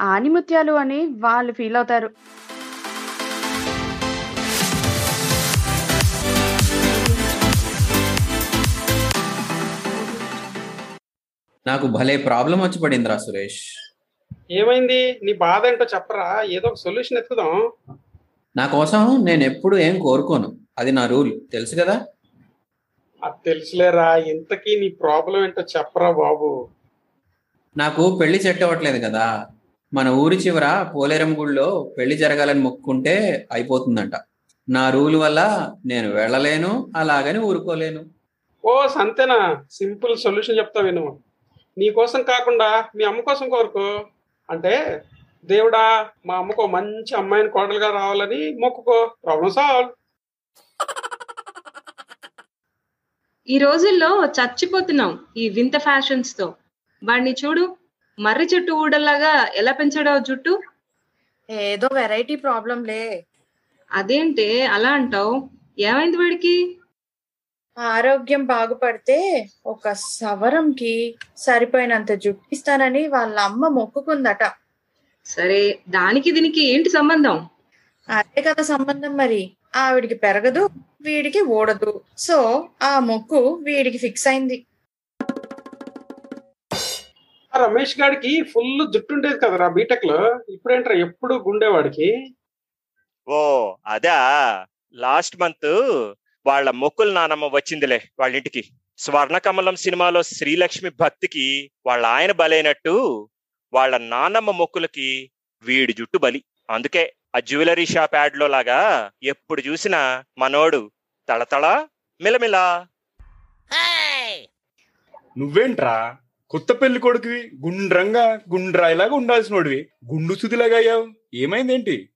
ఆనిముత్యాలు అని వాళ్ళు ఫీల్ అవుతారు. నాకు భలే ప్రాబ్లం వచ్చి పడిందిరా సురేష్. ఏమైంది? నీ బాధ ఏంటో చెప్పరా? ఏదో ఒక సొల్యూషన్ ఎత్తుదాం నా కోసం నేను ఎప్పుడు ఏం కోరుకోను. అది నా రూల్. తెలుసు కదా? అది తెలుసులేరా? ఇంతకీ నీ ప్రాబ్లం ఏంటో చెప్పరా బాబు. నాకు పెళ్ళి సెట్ అవ్వట్లేదు కదా. మన ఊరి చివర పోలేరం గుళ్ళో పెళ్ళి జరగాలని మొక్కుకుంటే అయిపోతుందంట. నా రూల్ వల్ల నేను వెళ్ళలేను అలాగని ఊరుకోలేను. ఓ సంతేనా? సింపుల్ సొల్యూషన్ చెప్తా విను. నీ కోసం కాకుండా మీ అమ్మ కోసం కోరుకో. అంటే దేవుడా మా అమ్మకు మంచి అమ్మాయిని కోడలుగా రావాలని మొక్కుకో. ప్రాబ్లం సాల్వ్ ఈ రోజుల్లో చచ్చిపోతున్నాం ఈ వింత ఫ్యాషన్స్తో. వాడిని చూడు. మర్రి చెట్టు ఊడల్లాగా ఎలా పెంచాడో జుట్టు? ఏదో వెరైటీ ప్రాబ్లంలే అదేంటే అలా అంటావు. ఏమైంది వాడికి? ఆరోగ్యం బాగుపడితే ఒక సవరంకి సరిపోయినంత జుట్టు ఇస్తానని వాళ్ళ అమ్మ మొక్కుకుందట. సరే దానికి దీనికి ఏంటి సంబంధం? అదే కదా సంబంధం మరి. ఆవిడికి పెరగదు వీడికి ఓడదు సో ఆ మొక్కు వీడికి ఫిక్స్ అయింది. ఆ రమేష్ గాడికి ఫుల్ జుట్టు ఉండేది కదరా బీటెక్లో. ఇప్పుడేంట్రా ఎప్పుడు గుండేవాడికి ఓ అదా. లాస్ట్ మంత్ వాళ్ళ మొక్కుల నానమ్మ వచ్చిందిలే వాళ్ళ ఇంటికి స్వర్ణకమలం సినిమాలో శ్రీలక్ష్మి భక్తికి వాళ్ళ ఆయన బలైనట్టు వాళ్ళ నానమ్మ మొక్కులకి వీడి జుట్టు బలి. అందుకే ఆ జ్యువెలరీ షాప్ యాడ్లో లాగా ఎప్పుడు చూసినా మనోడు తళతళ మిలమిలా. నువ్వేంట్రా? కొత్త పెళ్ళి కొడుకువి గుండ్రంగా గుండ్రాయిలాగా ఉండాల్సినోడివి. గుండు సుదిలాగా అయ్యావు ఏమైందేంటి?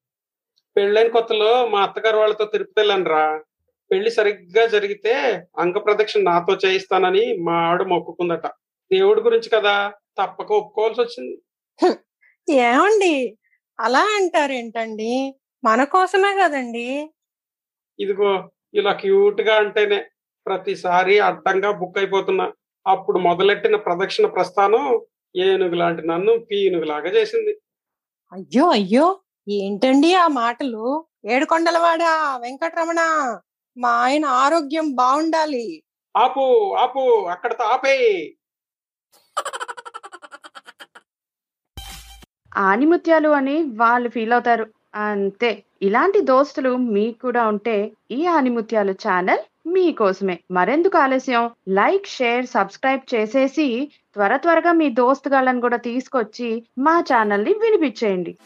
పెళ్ళైన కొత్తలో మా అత్తగారు వాళ్ళతో తిరుపతి వెళ్ళానురా. పెళ్ళి సరిగ్గా జరిగితే అంగ ప్రదక్షిణ నాతో చేయిస్తానని మా ఆవిడ మొక్కుకుందట. దేవుడి గురించి కదా తప్పక ఒప్పుకోవాల్సి వచ్చింది. ఏమండి? అలా అంటారేంటండి? మన కోసమే కదండి. ఇదిగో ఇలా క్యూట్గా అంటేనే ప్రతిసారి అడ్డంగా బుక్ అయిపోతున్నా. అప్పుడు మొదలెట్టిన ప్రదక్షిణ ప్రస్థానం ఏనుగు లాంటి నన్ను పీనుగులాగా చేసింది. అయ్యో అయ్యో! ఏంటండి ఆ మాటలు? ఏడుకొండలవాడా వెంకటరమణ! మా ఆయన ఆరోగ్యం బాగుండాలి ఆపు ఆపు అక్కడతో ఆపేయి ఆనిముత్యాలు అని వాళ్ళు ఫీల్ అవుతారు. అంతే. ఇలాంటి దోస్తులు మీకు కూడా ఉంటే ఈ ఆనిముత్యాలు ఛానల్ మీకోసమే. మరెందుకు ఆలస్యం? లైక్ షేర్ సబ్స్క్రైబ్ చేసేసి త్వర త్వరగా మీ దోస్తుగాళ్ళని కూడా తీసుకొచ్చి మా ఛానల్ని వినిపించేయండి.